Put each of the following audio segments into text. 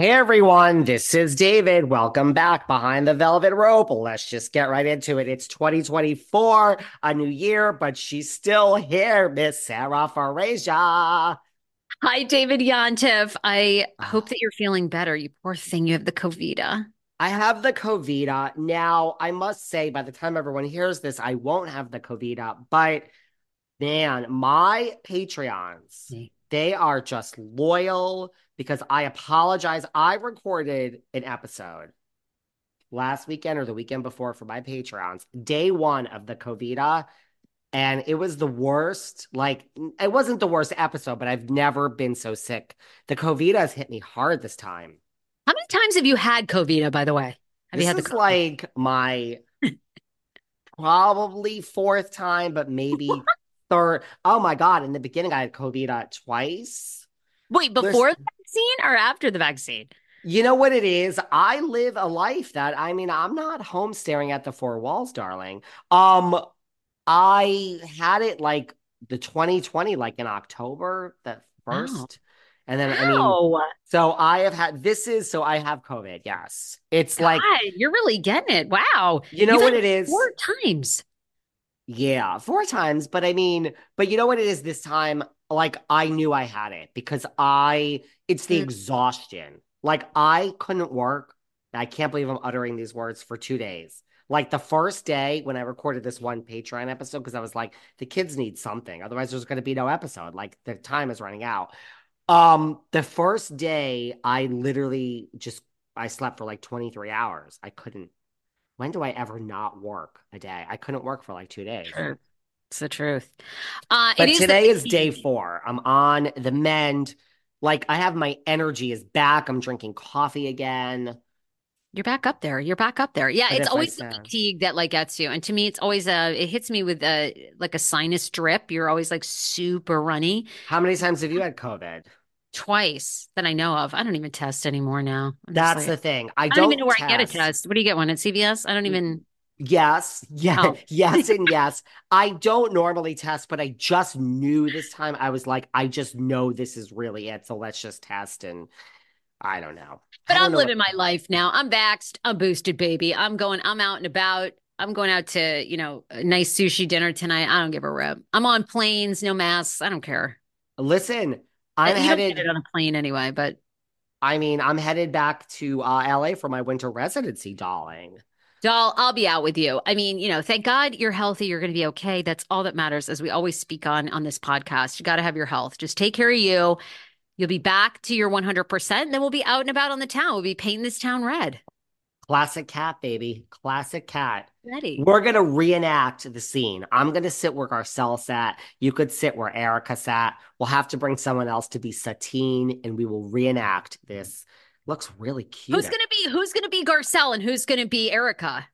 Hey everyone, this is David. Welcome back behind the velvet rope. Let's just get right into it. It's 2024, a new year, but she's still here, Miss Sarah Fraser. Hi, David Yontef. I ah. hope that you're feeling better. You poor thing, you have the COVID. I have the COVID. Now, I must say, by the time everyone hears this, I won't have the COVID, but man, my Patreons, they are just loyal because I apologize. I recorded an episode last weekend or the weekend before for my Patreons, day one of the COVID. And it was the worst. Like, it wasn't the worst episode, but I've never been so sick. The COVID has hit me hard this time. How many times have you had COVID, by the way? Have this you had is like my probably fourth time, but maybe third. Oh my God. In the beginning, I had COVID twice. Wait, before There's... the vaccine or after the vaccine? You know what it is? I live a life that I mean, I'm not home staring at the four walls, darling. Um, I had it like the 2020, like in October, the first. Wow. And then wow. I mean, so I have had this is so I have COVID. Yes, it's God, like you're really getting it. Wow, you know You've what it is? Four times. Yeah, four times. But I mean, but you know what it is this time? Like I knew I had it because I it's the mm. exhaustion. Like I couldn't work. I can't believe I'm uttering these words for two days. Like the first day when I recorded this one Patreon episode, because I was like, the kids need something. Otherwise, there's gonna be no episode. Like the time is running out. Um, the first day I literally just I slept for like 23 hours. I couldn't when do I ever not work a day? I couldn't work for like two days. Sure. It's the truth. Uh, but today the- is day four. I'm on the mend. Like I have my energy is back. I'm drinking coffee again. You're back up there. You're back up there. Yeah, but it's always the fatigue that like gets you. And to me, it's always a it hits me with a like a sinus drip. You're always like super runny. How many times have you had COVID? Twice that I know of. I don't even test anymore now. I'm That's like, the thing. I, I don't, don't, even know where test. I get a test. What do you get one at CVS? I don't even. Yes, yeah, oh. yes, and yes. I don't normally test, but I just knew this time. I was like, I just know this is really it. So let's just test. And I don't know. But don't I'm know living what... my life now. I'm vaxxed. I'm boosted, baby. I'm going. I'm out and about. I'm going out to you know a nice sushi dinner tonight. I don't give a rip. I'm on planes, no masks. I don't care. Listen, I'm you headed on a plane anyway, but I mean, I'm headed back to uh, LA for my winter residency, darling. Doll, I'll be out with you. I mean, you know, thank God you're healthy. You're going to be okay. That's all that matters, as we always speak on on this podcast. You got to have your health. Just take care of you. You'll be back to your 100%. And then we'll be out and about on the town. We'll be painting this town red. Classic cat, baby. Classic cat. Ready. We're gonna reenact the scene. I'm gonna sit where Garcelle sat. You could sit where Erika sat. We'll have to bring someone else to be Sutton, and we will reenact this. Looks really cute. Who's gonna be Who's gonna be Garcelle and who's gonna be Erika?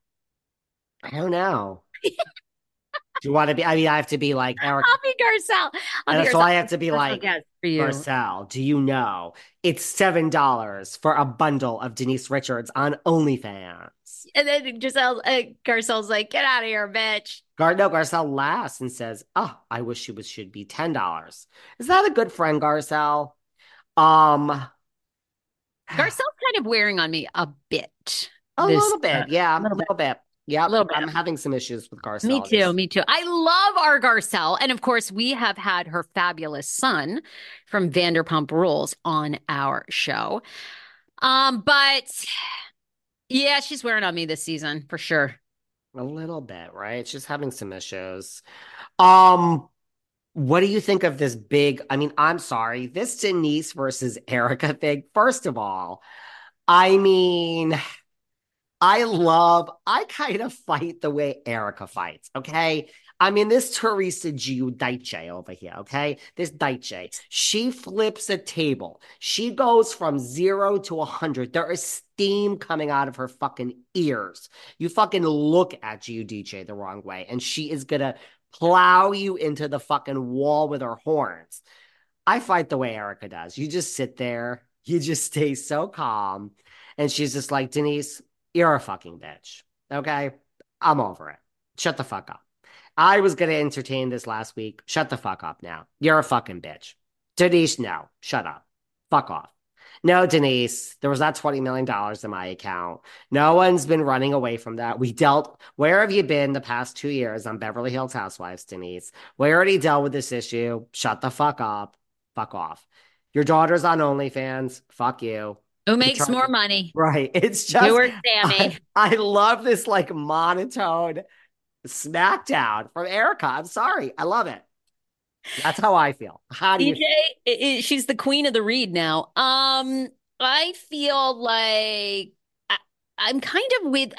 I don't know. Do you want to be? I mean, I have to be like Eric. I'll be Garcelle. I'll be so I have to be like Garcelle. Do you know it's seven dollars for a bundle of Denise Richards on OnlyFans? And then Giselle uh, Garcelle's like, "Get out of here, bitch." Gar no, Garcelle laughs and says, "Oh, I wish she was should be ten dollars." Is that a good friend, Garcelle? Um, Garcelle's kind of wearing on me a bit. A little bit, uh, yeah, a little, little bit. bit. Yeah, a little bit. I'm having some issues with Garcelle. Me too. Me too. I love our Garcelle, and of course, we have had her fabulous son from Vanderpump Rules on our show. Um, but yeah, she's wearing on me this season for sure. A little bit, right? She's having some issues. Um, What do you think of this big? I mean, I'm sorry, this Denise versus Erika thing. First of all, I mean, I love, I kind of fight the way Erika fights. Okay. I mean, this Teresa Giudice over here, okay? This Giudice, she flips a table. She goes from zero to a hundred. There is steam coming out of her fucking ears. You fucking look at Giudice the wrong way, and she is gonna plow you into the fucking wall with her horns. I fight the way Erika does. You just sit there, you just stay so calm. And she's just like, Denise, you're a fucking bitch. Okay. I'm over it. Shut the fuck up. I was going to entertain this last week. Shut the fuck up now. You're a fucking bitch. Denise, no. Shut up. Fuck off. No, Denise, there was not $20 million in my account. No one's been running away from that. We dealt, where have you been the past two years on Beverly Hills Housewives, Denise? We already dealt with this issue. Shut the fuck up. Fuck off. Your daughter's on OnlyFans. Fuck you. Who makes more money? Right. It's just You or Sami. I, I love this like monotone smackdown from Erika. I'm sorry. I love it. That's how I feel. How do you? DJ, i- she's the queen of the read now. Um, I feel like I, I'm kind of with.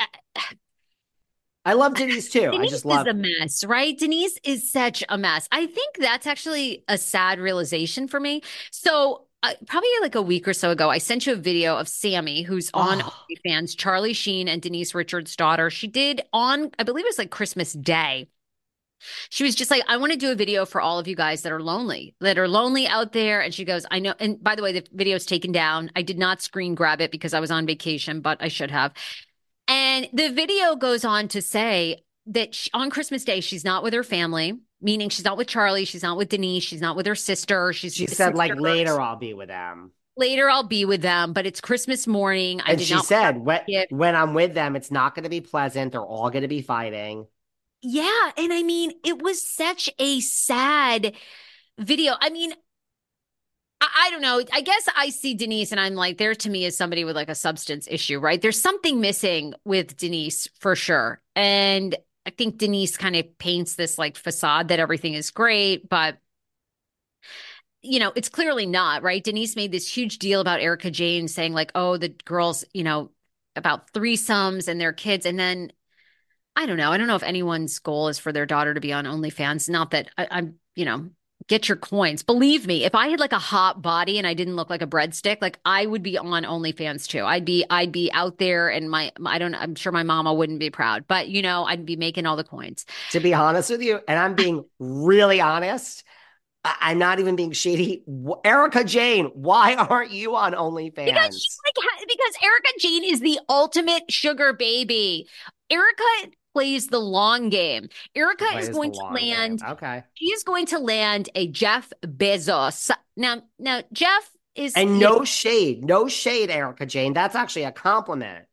I love Denise too. Denise I just love. is a mess, right? Denise is such a mess. I think that's actually a sad realization for me. So, uh, probably like a week or so ago, I sent you a video of Sami, who's on Oh. OnlyFans, Charlie Sheen and Denise Richards' daughter. She did on, I believe it was like Christmas Day. She was just like, I want to do a video for all of you guys that are lonely, that are lonely out there. And she goes, I know. And by the way, the video's taken down. I did not screen grab it because I was on vacation, but I should have. And the video goes on to say that she, on Christmas Day, she's not with her family, meaning she's not with Charlie, she's not with Denise, she's not with her sister. She's She said like later I'll be with them, later I'll be with them, but it's Christmas morning. I and she said when when I'm with them, it's not going to be pleasant. They're all going to be fighting. Yeah. And I mean, it was such a sad video. I mean, I don't know. I guess I see Denise and I'm like, there to me is somebody with like a substance issue, right? There's something missing with Denise for sure. And I think Denise kind of paints this like facade that everything is great, but you know, it's clearly not, right? Denise made this huge deal about Erika Jayne saying, like, oh, the girls, you know, about threesomes and their kids. And then I don't know. I don't know if anyone's goal is for their daughter to be on OnlyFans. Not that I, I'm, you know, get your coins. Believe me, if I had like a hot body and I didn't look like a breadstick, like I would be on OnlyFans too. I'd be, I'd be out there, and my, I don't, I'm sure my mama wouldn't be proud, but you know, I'd be making all the coins. To be honest with you, and I'm being really honest. I'm not even being shady. Erika Jayne, why aren't you on OnlyFans? Because she's like, because Erika Jayne is the ultimate sugar baby. Erika plays the long game. Erika is going to long game. land Okay. She is going to land a Jeff Bezos. Now, now Jeff is And no shade, no shade, Erika Jayne. That's actually a compliment.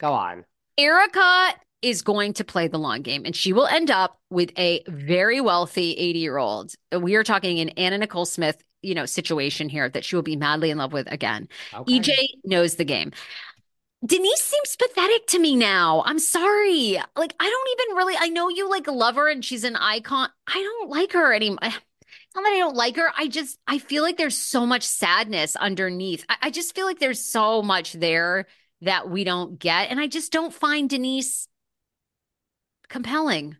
Go on. Erika is going to play the long game, and she will end up with a very wealthy 80 year old. We are talking an Anna Nicole Smith, you know, situation here that she will be madly in love with again. Okay. EJ knows the game. Denise seems pathetic to me now. I'm sorry. Like, I don't even really, I know you like love her and she's an icon. I don't like her anymore. Not that I don't like her. I just, I feel like there's so much sadness underneath. I, I just feel like there's so much there that we don't get. And I just don't find Denise compelling.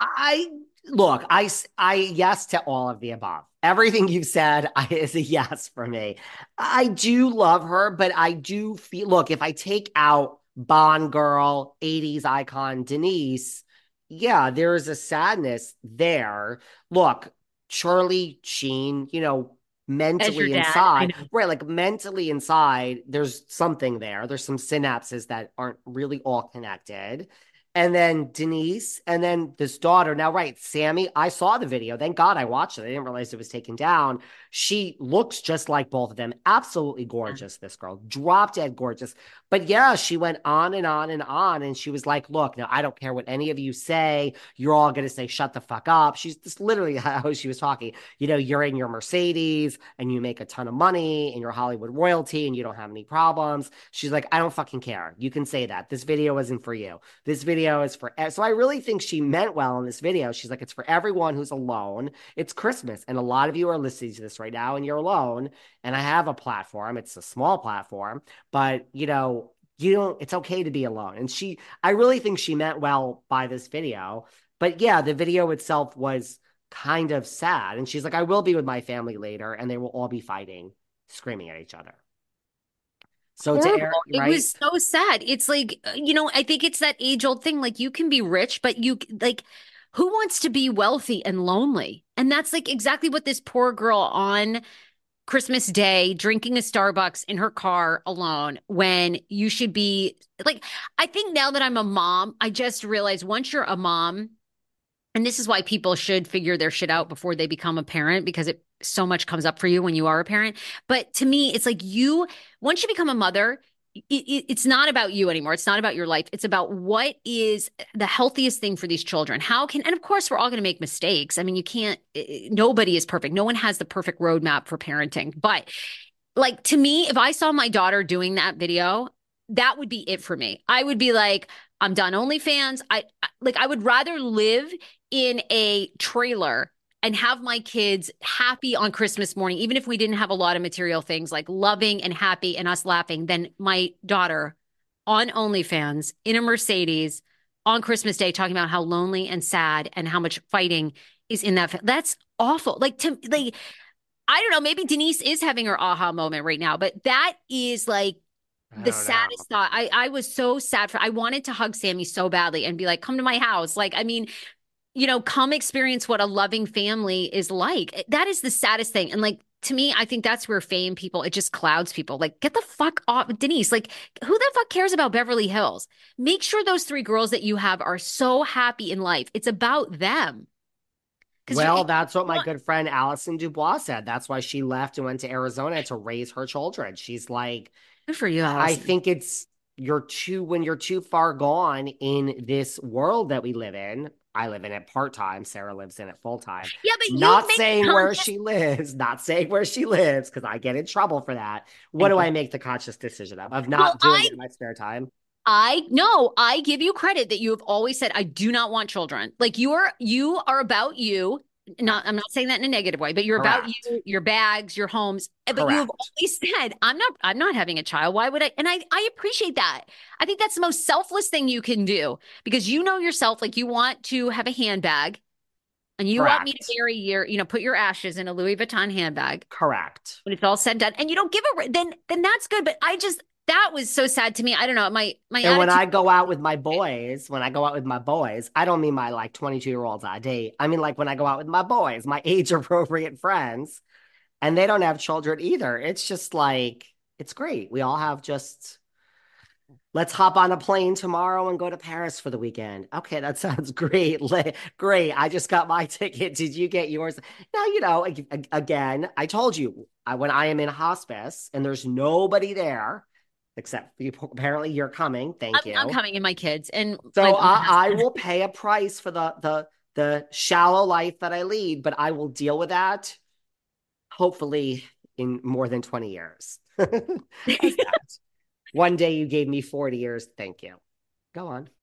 I look, I, I, yes to all of the above. Everything you've said I, is a yes for me. I do love her, but I do feel look, if I take out Bond girl, 80s icon Denise, yeah, there is a sadness there. Look, Charlie Sheen, you know, mentally dad, inside, right? Like mentally inside, there's something there. There's some synapses that aren't really all connected. And then Denise, and then this daughter. Now, right, Sami, I saw the video. Thank God I watched it. I didn't realize it was taken down. She looks just like both of them. Absolutely mm-hmm. gorgeous, this girl. Drop dead gorgeous. But yeah, she went on and on and on. And she was like, Look, now I don't care what any of you say. You're all going to say, Shut the fuck up. She's just literally how she was talking. You know, you're in your Mercedes and you make a ton of money and you're Hollywood royalty and you don't have any problems. She's like, I don't fucking care. You can say that. This video isn't for you. This video video is for so I really think she meant well in this video. She's like, it's for everyone who's alone. It's Christmas, and a lot of you are listening to this right now, and you're alone. And I have a platform. It's a small platform, but you know, you don't. It's okay to be alone. And she, I really think she meant well by this video. But yeah, the video itself was kind of sad. And she's like, I will be with my family later, and they will all be fighting, screaming at each other. So to air, right? it was so sad. It's like, uh, you know, I think it's that age old thing. Like you can be rich, but you like, who wants to be wealthy and lonely? And that's like exactly what this poor girl on Christmas Day drinking a Starbucks in her car alone when you should be like, I think now that I'm a mom, I just realized once you're a mom, and this is why people should figure their shit out before they become a parent because it so much comes up for you when you are a parent. But to me, it's like you, once you become a mother, it, it, it's not about you anymore. It's not about your life. It's about what is the healthiest thing for these children. How can, and of course, we're all going to make mistakes. I mean, you can't, nobody is perfect. No one has the perfect roadmap for parenting. But like to me, if I saw my daughter doing that video, that would be it for me. I would be like, I'm done OnlyFans. I like I would rather live in a trailer and have my kids happy on Christmas morning, even if we didn't have a lot of material things like loving and happy and us laughing, then my daughter on OnlyFans in a Mercedes on Christmas Day talking about how lonely and sad and how much fighting is in that. That's awful. Like to like, I don't know. Maybe Denise is having her aha moment right now, but that is like the saddest know. thought. I I was so sad for. I wanted to hug Sami so badly and be like, "Come to my house." Like, I mean, you know, come experience what a loving family is like. Eh, that is the saddest thing. And like to me, I think that's where fame people, it just clouds people. Like, get the fuck off, Denise. Like, who the fuck cares about Beverly Hills? Make sure those three girls that you have are so happy in life. It's about them. Well, that's what my good friend Allison Dubois said. That's why she left and went to Arizona to raise her children. She's like, Good for you, Allison. I think it's you're too when you're too far gone in this world that we live in I live in it part time. Sarah lives in it full time. Yeah, but not saying where she lives, not saying where she lives because I get in trouble for that. What do I make the conscious decision of? Of not well, doing I, it in my spare time? I no, I give you credit that you have always said I do not want children. Like you are you are about you not I'm not saying that in a negative way, but you're Correct. about you, your bags, your homes. Eh, but Correct. you've always said, I'm not I'm not having a child. Why would I? And I I appreciate that. I think that's the most selfless thing you can do because you know yourself like you want to have a handbag and you Correct. want me to bury your, you know, put your ashes in a Louis Vuitton handbag. Correct. When it's all said and done. And you don't give a then then that's good. But I just that was so sad to me. I don't know. My my And attitude- when I go out with my boys, when I go out with my boys, I don't mean my like 22 year olds I date. I mean like when I go out with my boys, my age appropriate friends, and they don't have children either. It's just like it's great. We all have just let's hop on a plane tomorrow and go to Paris for the weekend. Okay, that sounds great. great. I just got my ticket. Did you get yours? Now, you know, again, I told you when I am in hospice and there's nobody there, except you, apparently you're coming. Thank I'm, you. I'm coming and my kids. And so I, I will pay a price for the the the shallow life that I lead, but I will deal with that hopefully in more than 20 years. One day you gave me 40 years. Thank you. Go on.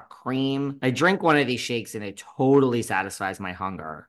cream. I drink one of these shakes and it totally satisfies my hunger.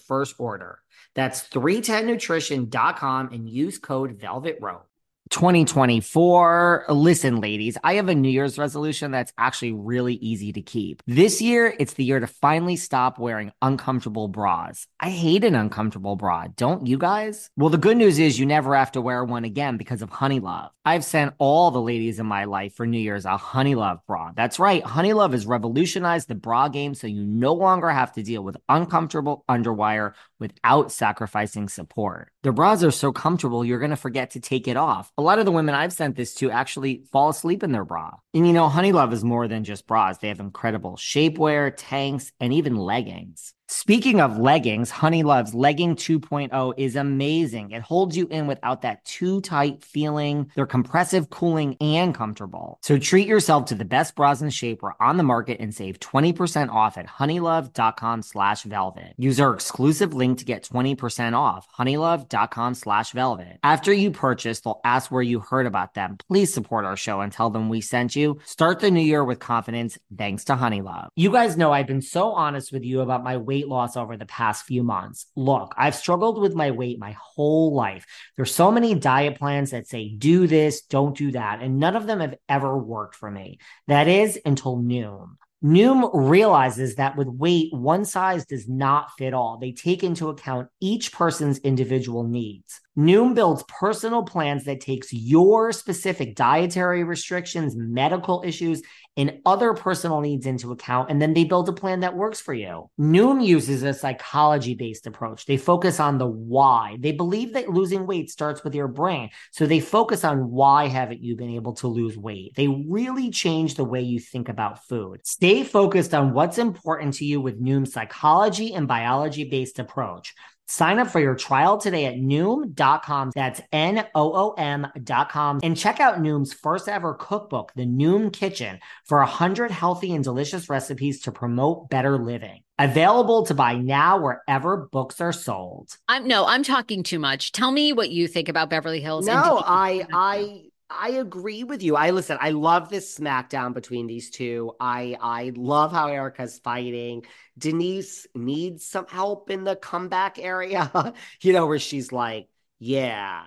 first order. That's 310nutrition.com and use code Velvet Rope. 2024. Listen, ladies, I have a New Year's resolution that's actually really easy to keep. This year, it's the year to finally stop wearing uncomfortable bras. I hate an uncomfortable bra. Don't you guys? Well, the good news is you never have to wear one again because of Honeylove. I've sent all the ladies in my life for New Year's a Honeylove bra. That's right. Honeylove has revolutionized the bra game so you no longer have to deal with uncomfortable underwire without sacrificing support. The bras are so comfortable, you're going to forget to take it off. A lot of the women I've sent this to actually fall asleep in their bra. And you know, Honeylove is more than just bras. They have incredible shapewear, tanks, and even leggings. Speaking of leggings, Honeylove's Legging 2.0 is amazing. It holds you in without that too tight feeling. They're compressive, cooling, and comfortable. So treat yourself to the best bras and shapewear on the market and save 20% off at honeylove.com slash velvet. Use our exclusive link to get 20% off, honeylove.com slash velvet. After you purchase, they'll ask where you heard about them. Please support our show and tell them we sent you. Start the new year with confidence thanks to Honeylove. You guys know I've been so honest with you about my weight weight loss over the past few months. Look, I've struggled with my weight my whole life. There's so many diet plans that say do this, don't do that, and none of them have ever worked for me. That is until Noom. Noom realizes that with weight, one size does not fit all. They take into account each person's individual needs. Noom builds personal plans that takes your specific dietary restrictions, medical issues, and other personal needs into account. And then they build a plan that works for you. Noom uses a psychology based approach. They focus on the why. They believe that losing weight starts with your brain. So they focus on why haven't you been able to lose weight? They really change the way you think about food. Stay focused on what's important to you with Noom's psychology and biology based approach. Sign up for your trial today at Noom.com. That's N O O M.com. And check out Noom's first ever cookbook, The Noom Kitchen, for 100 healthy and delicious recipes to promote better living. Available to buy now wherever books are sold. I'm no, I'm talking too much. Tell me what you think about Beverly Hills. No, I I I agree with you. I listen, I love this smackdown between these two. I I love how Erika's fighting. Denise needs some help in the comeback area, you know, where she's like, Yeah,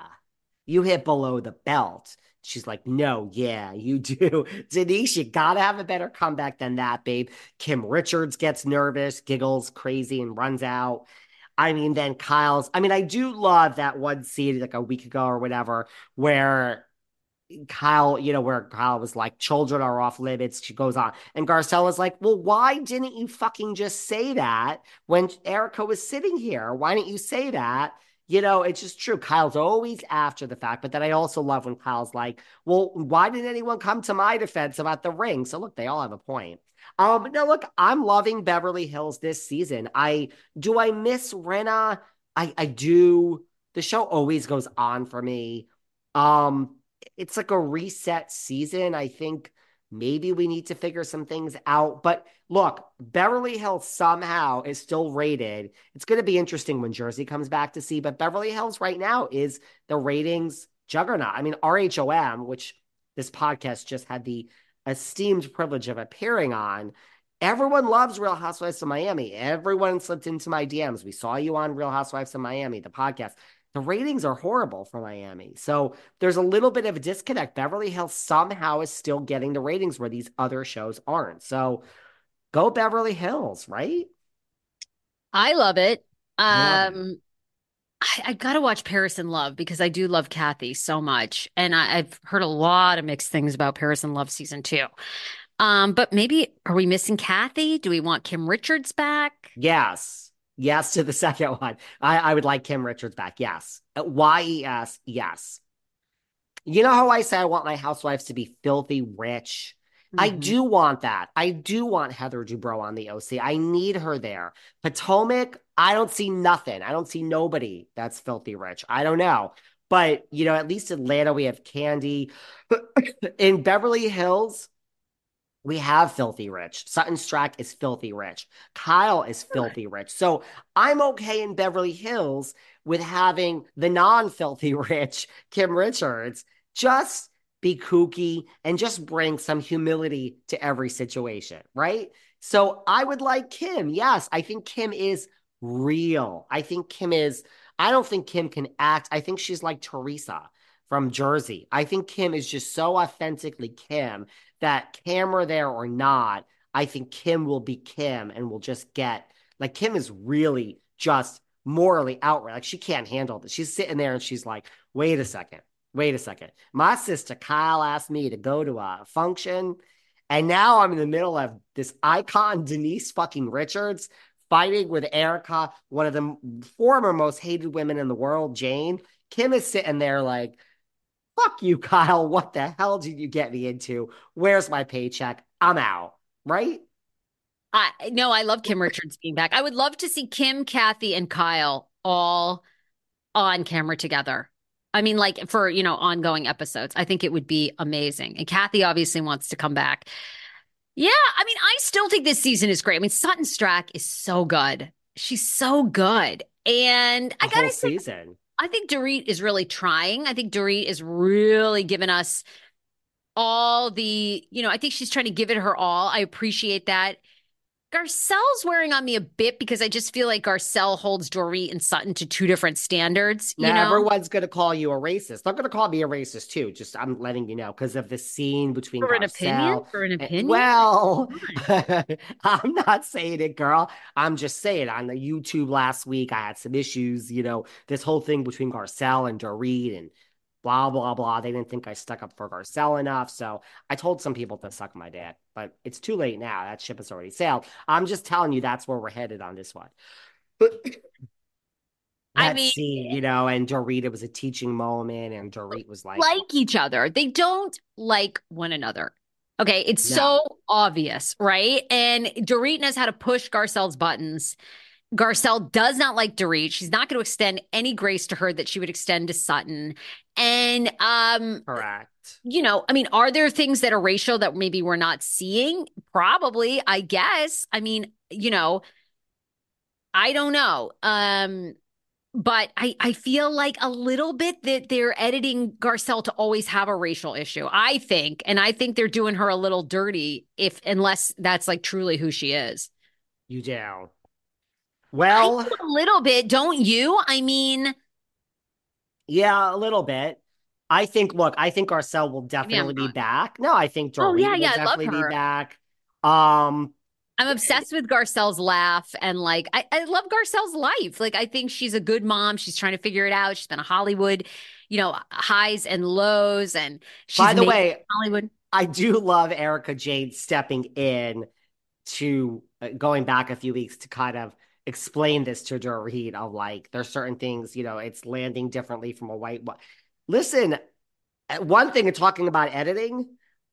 you hit below the belt. She's like, No, yeah, you do. Denise, you gotta have a better comeback than that, babe. Kim Richards gets nervous, giggles crazy, and runs out. I mean, then Kyle's, I mean, I do love that one scene like a week ago or whatever, where Kyle, you know, where Kyle was like, children are off limits. She goes on. And Garcella's like, well, why didn't you fucking just say that when Erika was sitting here? Why didn't you say that? You know, it's just true. Kyle's always after the fact. But then I also love when Kyle's like, well, why didn't anyone come to my defense about the ring? So look, they all have a point. Um, now look, I'm loving Beverly Hills this season. I do I miss Rinna? I I do. The show always goes on for me. Um, it's like a reset season. I think maybe we need to figure some things out. But look, Beverly Hills somehow is still rated. It's going to be interesting when Jersey comes back to see, but Beverly Hills right now is the ratings juggernaut. I mean, RHOM, which this podcast just had the esteemed privilege of appearing on. Everyone loves Real Housewives of Miami. Everyone slipped into my DMs. We saw you on Real Housewives of Miami, the podcast the ratings are horrible for Miami. So there's a little bit of a disconnect. Beverly Hills somehow is still getting the ratings where these other shows aren't. So go Beverly Hills, right? I love it. Um, I, I got to watch Paris in Love because I do love Kathy so much. And I, I've heard a lot of mixed things about Paris in Love season two. Um, but maybe are we missing Kathy? Do we want Kim Richards back? Yes. Yes to the second one. I, I would like Kim Richards back. Yes. Y-E-S. Yes. You know how I say I want my housewives to be filthy rich? Mm-hmm. I do want that. I do want Heather Dubrow on the OC. I need her there. Potomac, I don't see nothing. I don't see nobody that's filthy rich. I don't know. But, you know, at least Atlanta, we have Kandi. In Beverly Hills, we have filthy rich. Sutton Stracke is filthy rich. Kyle is filthy rich. So I'm okay in Beverly Hills with having the non filthy rich Kim Richards just be kooky and just bring some humility to every situation, right? So I would like Kim. Yes, I think Kim is real. I think Kim is, I don't think Kim can act. I think she's like Teresa. From Jersey. I think Kim is just so authentically Kim that camera there or not, I think Kim will be Kim and will just get like Kim is really just morally outraged. Like she can't handle this. She's sitting there and she's like, wait a second, wait a second. My sister Kyle asked me to go to a function. And now I'm in the middle of this icon, Denise fucking Richards, fighting with Erika, one of the former most hated women in the world, Jayne. Kim is sitting there like, fuck you, Kyle. What the hell did you get me into? Where's my paycheck? I'm out. Right? I no, I love Kim Richards being back. I would love to see Kim, Kathy, and Kyle all on camera together. I mean, like for you know ongoing episodes. I think it would be amazing. And Kathy obviously wants to come back. Yeah, I mean, I still think this season is great. I mean, Sutton Stracke is so good. She's so good, and The I gotta whole say, season. I think Dorit is really trying. I think Dorit is really giving us all the, you know, I think she's trying to give it her all. I appreciate that. Garcelle's wearing on me a bit because I just feel like Garcelle holds Dorit and Sutton to two different standards. You Now know, everyone's gonna call you a racist. They're gonna call me a racist too. Just I'm letting you know because of the scene between for an opinion. For an and- opinion. Well, I'm not saying it, girl. I'm just saying on the YouTube last week I had some issues. You know, this whole thing between Garcelle and Dorit and blah blah blah. They didn't think I stuck up for Garcelle enough, so I told some people to suck my dick. But it's too late now. That ship has already sailed. I'm just telling you that's where we're headed on this one. I mean- scene, you know, and Dorit, it was a teaching moment, and Dorit was like, like each other. They don't like one another. Okay, it's No. so obvious, right? And Dorit knows how to push Garcelle's buttons. Garcelle does not like Dorit. She's not going to extend any grace to her that she would extend to Sutton. And um, correct. you know, I mean, are there things that are racial that maybe we're not seeing? Probably, I guess. I mean, you know, I don't know. Um, but I, I feel like a little bit that they're editing Garcelle to always have a racial issue. I think, and I think they're doing her a little dirty if unless that's like truly who she is. You do. Well, a little bit, don't you? I mean, yeah, a little bit. I think, look, I think Garcelle will definitely be back. No, I think Oh, yeah, will yeah, I definitely be back. Um, I'm obsessed with Garcelle's laugh and like I, I love Garcelle's life. Like I think she's a good mom. She's trying to figure it out. She's been a Hollywood, you know, highs and lows, and she's by the way, Hollywood. I do love Erika Jayne stepping in to uh, going back a few weeks to kind of explain this to Dorit of like there's certain things, you know, it's landing differently from a white one. Listen, uh, one thing in talking about editing,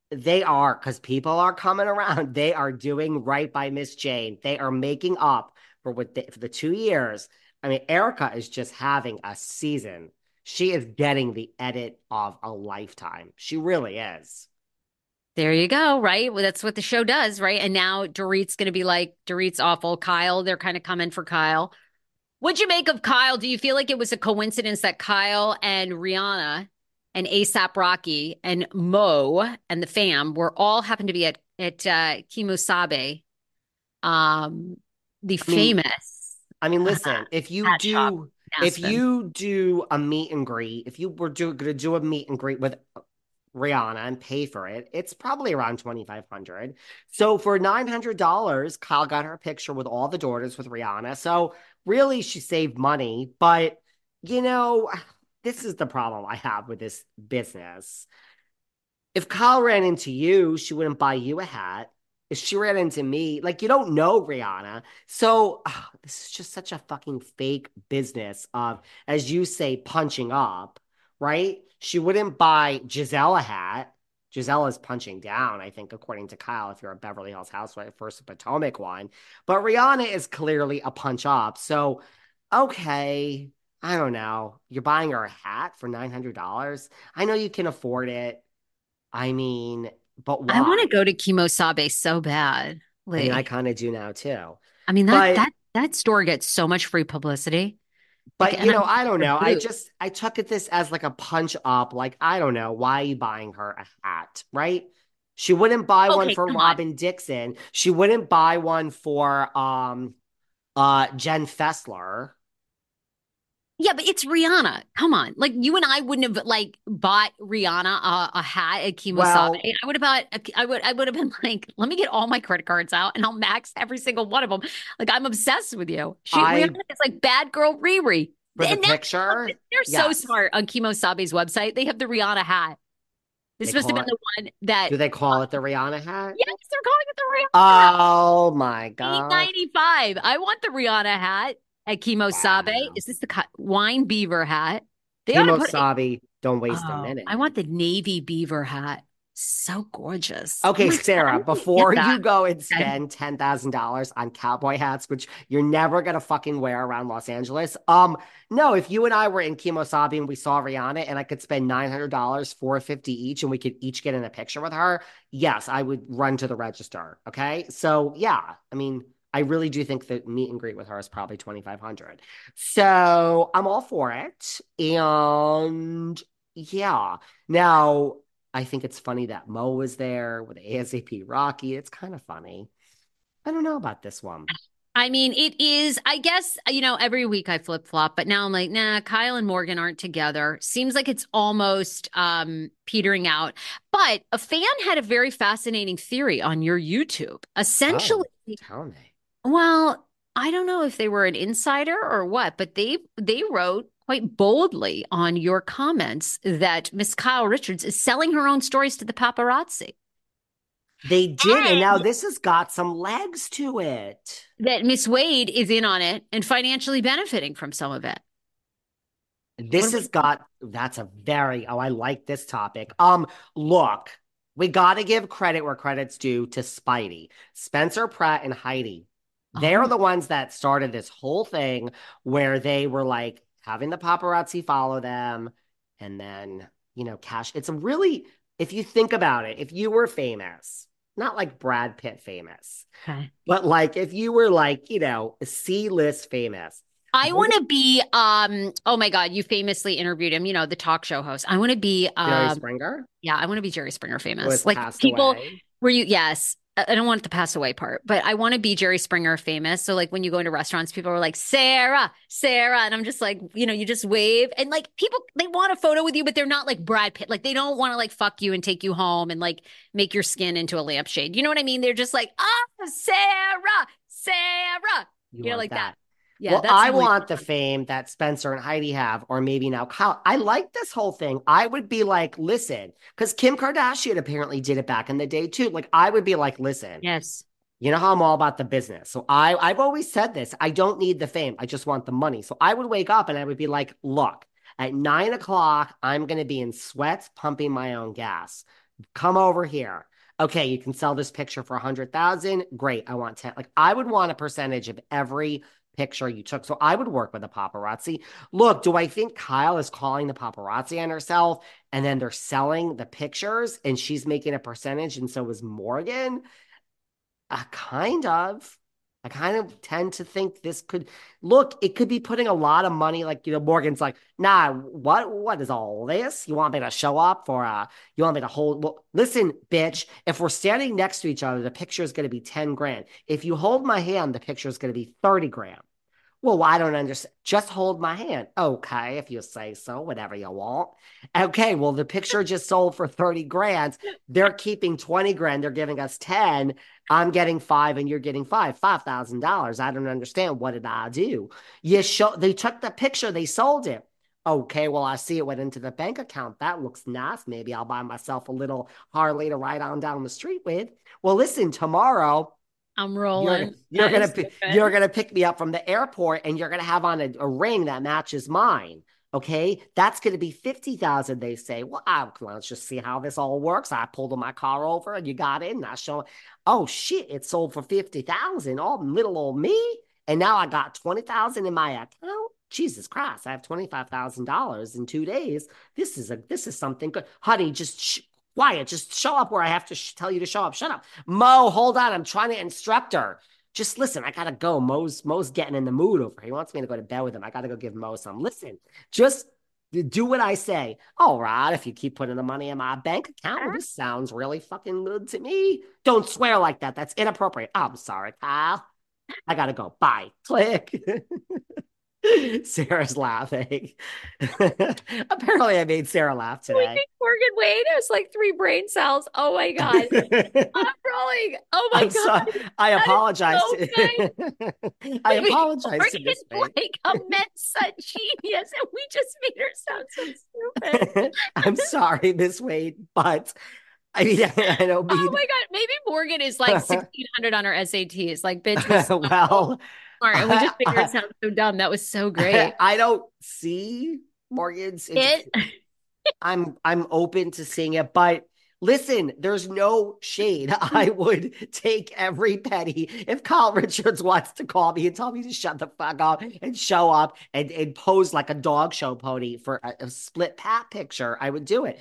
they are because people are coming around. They are doing right by Miss Jayne. They are making up for what they, for the two years. I mean, Erika is just having a season. She is getting the edit of a lifetime. She really is. There you go, right? Well, that's what the show does, right? And now Dorit's going to be like, Dorit's awful. Kyle, they're kind of coming for Kyle. What'd you make of Kyle? Do you feel like it was a coincidence that Kyle and Rihanna and ASAP Rocky and Mo and the fam were all happened to be at at uh, Kemo Sabe, um, the I mean, famous I mean, listen, if you do if you do a meet and greet, if you were do, going to do a meet and greet with Rihanna and pay for it, it's probably around 2500 So for $900, Kyle got her picture with all the daughters with Rihanna. So really, she saved money. But, you know, this is the problem I have with this business. If Kyle ran into you, she wouldn't buy you a hat. If she ran into me, like you don't know Rihanna. So ah, this is just such a fucking fake business of, as you say, punching up, right? She wouldn't buy Gizelle a hat. Gizelle is punching down, I think, according to Kyle, if you're a Beverly Hills housewife versus Potomac one. But Rihanna is clearly a punch up. So, okay, I don't know. You're buying her a hat for $900. I know you can afford it. I mean, but why? I want to go to Kemo Sabe so bad. I mean, I kind of do now too. I mean, that but- that that store gets so much free publicity. But Like, you know, I'm don't know. I just I took it this as like a punch up. Like I don't know why are you buying her a hat, right? She wouldn't buy one for come on. Robin Dixon. She wouldn't buy one for um uh Jen Fessler. Yeah, but it's Rihanna. Come on. Like you and I wouldn't have like bought Rihanna a, a hat at Kemo Sabe. I would have bought a, I would I would have been like, let me get all my credit cards out and I'll max every single one of them. Like I'm obsessed with you. She I- Rihanna is like bad girl Riri. For And that- picture, They're so smart on Kemo Sabe's website. They have the Rihanna hat. This They must have been call the one that do they call it the Rihanna hat? Yes, they're calling it the Rihanna. Oh my god. ninety five. I want the Rihanna hat at Kemo Sabe. Wow. Is this the co- wine beaver hat? They to put it- Kemo Sabe, don't waste Oh, a minute. I want the navy beaver hat. So gorgeous. Okay, Oh my God, Sarah, to get before you go and spend ten thousand dollars on cowboy hats, which you're never gonna fucking wear around Los Angeles, um, no, if you and I were in Kemo Sabe and we saw Rihanna and I could spend nine hundred dollars, four fifty each, and we could each get in a picture with her, yes, I would run to the register. Okay, so yeah, I mean, I really do think that meet and greet with her is probably twenty five hundred. So I'm all for it, and yeah, now. I think it's funny that Mo was there with ASAP Rocky. It's kind of funny. I don't know about this one. I mean, it is, I guess, you know, every week I flip flop, but now I'm like, nah, Kyle and Morgan aren't together. Seems like it's almost um petering out. But a fan had a very fascinating theory on your YouTube. Essentially, Tell me. Well, I don't know if they were an insider or what, but they they wrote quite boldly on your comments that Miss Kyle Richards is selling her own stories to the paparazzi. They did, and now this has got some legs to it. That Miss Wade is in on it and financially benefiting from some of it. This has got that's a very oh, I like this topic. Um, look, we gotta give credit where credit's due to Speidi, Spencer Pratt, and Heidi. They're Oh. the ones that started this whole thing where they were like having the paparazzi follow them and then, you know, cash. It's a really, if you think about it, if you were famous, not like Brad Pitt famous, Okay. but like if you were like, you know, C list famous, I want to be um oh my god, you famously interviewed him, you know, the talk show host. I want to be Jerry um Springer, yeah, I want to be Jerry Springer famous. Like people away. Were you? Yes. I don't want the pass away part, but I want to be Jerry Springer famous. So, like, when you go into restaurants, people are like, Sarah, Sarah. And I'm just like, you know, you just wave. And like, people, they want a photo with you, but they're not like Brad Pitt. Like, they don't want to like fuck you and take you home and like make your skin into a lampshade. You know what I mean? They're just like, oh, Sarah, Sarah. You, know, want like that. Yeah. well, I want the fame that Spencer and Heidi have, or maybe now Kyle. I like this whole thing. I would be like, listen, because Kim Kardashian apparently did it back in the day too. Like, I would be like, listen, Yes. you know how I'm all about the business. So I, I've always said this. I don't need the fame. I just want the money. So I would wake up and I would be like, look, at nine o'clock, I'm going to be in sweats, pumping my own gas. Come over here. Okay, you can sell this picture for a hundred thousand. Great. I want 10. Like I would want a percentage of every picture you took. So I would work with a paparazzi. Look, do I think Kyle is calling the paparazzi on herself and then they're selling the pictures and she's making a percentage and so is Morgan? Uh, kind of. I kind of tend to think this could look, it could be putting a lot of money. Like, you know, Morgan's like, nah, what what is all this? You want me to show up for uh you want me to hold well, listen, bitch, if we're standing next to each other, the picture is gonna be 10 grand. If you hold my hand, the picture is gonna be 30 grand. Well, I don't understand. Just hold my hand. Okay, if you say so, whatever you want. Okay, well, the picture just sold for 30 grand. They're keeping 20 grand. They're giving us 10. I'm getting five and you're getting five. Five thousand dollars. I don't understand. What did I do? You show they took the picture, they sold it. Okay, well, I see it went into the bank account. That looks nice. Maybe I'll buy myself a little Harley to ride on down the street with. Well, listen, tomorrow I'm you're, rolling. you're gonna is pi- good. you're gonna pick me up from the airport and you're gonna have on a, a ring that matches mine. Okay, that's gonna be fifty thousand. They say. Well, I, come on, let's just see how this all works. I pulled my car over and you got in. And I show. Oh shit! It sold for fifty thousand. Oh, little old me. And now I got twenty thousand in my account. Jesus Christ! I have twenty five thousand dollars in two days. This is a this is something good, honey. Just. Sh- Quiet, just show up where I have to sh- tell you to show up. Shut up. Mo, hold on. I'm trying to instruct her. Just listen, I gotta go. Mo's Mo's getting in the mood over. here. He wants me to go to bed with him. I gotta go give Mo some. Listen, just do what I say. All right, if you keep putting the money in my bank account, well, uh-huh. this sounds really fucking good to me. Don't swear like that. That's inappropriate. I'm sorry, Kyle. I gotta go. Bye. Click. Sarah's laughing. Apparently, I made Sarah laugh today. Morgan Wade has like three brain cells. Oh my god, I'm rolling. Oh my I'm god, so- I apologize. so I apologize to Miss Wade. like a Mensa genius, and we just made her sound so stupid. I'm sorry, Miss Wade, but I mean, I, I don't Oh my god, maybe Morgan is like sixteen hundred on her SATs. Like, bitch, we're so well, smart, and we just made it sounds so dumb. That was so great. I don't see Morgan's. It. I'm I'm open to seeing it, but listen, there's no shade. I would take every penny if Kyle Richards wants to call me and tell me to shut the fuck up and show up and, and pose like a dog show pony for a, a split pap picture. I would do it.